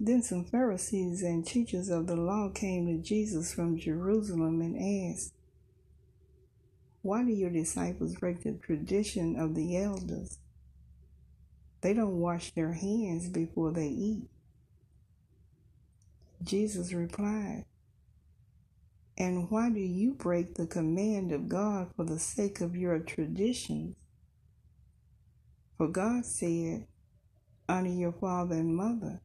Then some Pharisees and teachers of the law came to Jesus from Jerusalem and asked, Why do your disciples break the tradition of the elders? They don't wash their hands before they eat. Jesus replied, And why do you break the command of God for the sake of your traditions? For God said, Honor your father and mother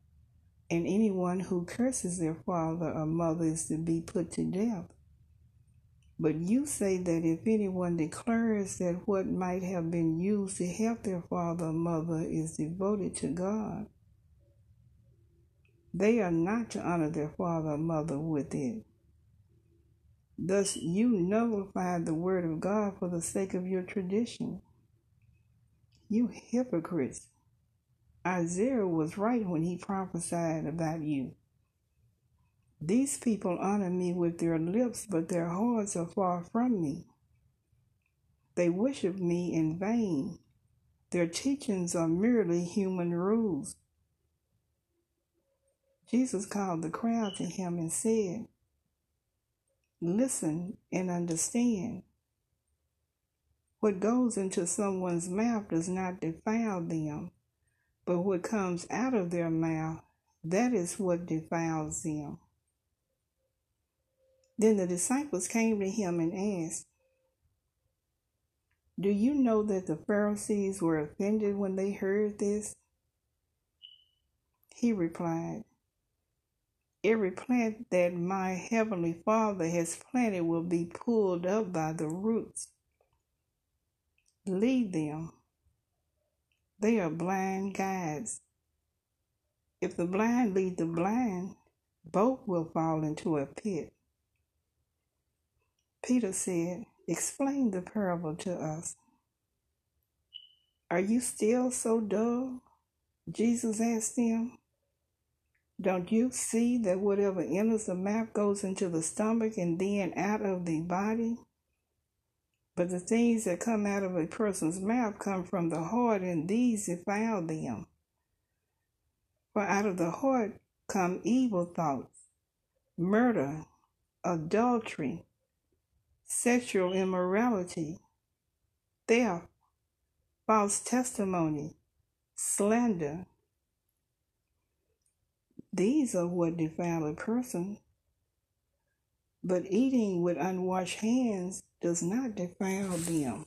and anyone who curses their father or mother is to be put to death. But you say that if anyone declares that what might have been used to help their father or mother is devoted to God, they are not to honor their father or mother with it. Thus, you nullify the word of God for the sake of your tradition. You hypocrites! Isaiah was right when he prophesied about you. These people honor me with their lips, but their hearts are far from me. They worship me in vain. Their teachings are merely human rules. Jesus called the crowd to him and said, Listen and understand. What goes into someone's mouth does not defile them but what comes out of their mouth, that is what defiles them. Then the disciples came to him and asked, Do you know that the Pharisees were offended when they heard this? He replied, Every plant that my heavenly Father has planted will be pulled up by the roots. Leave them they are blind guides. If the blind lead the blind, both will fall into a pit. Peter said, Explain the parable to us. Are you still so dull? Jesus asked them. Don't you see that whatever enters the mouth goes into the stomach and then out of the body? But the things that come out of a person's mouth come from the heart, and these defile them. For out of the heart come evil thoughts, murder, adultery, sexual immorality, theft, false testimony, slander. These are what defile a person. But eating with unwashed hands does not defile them.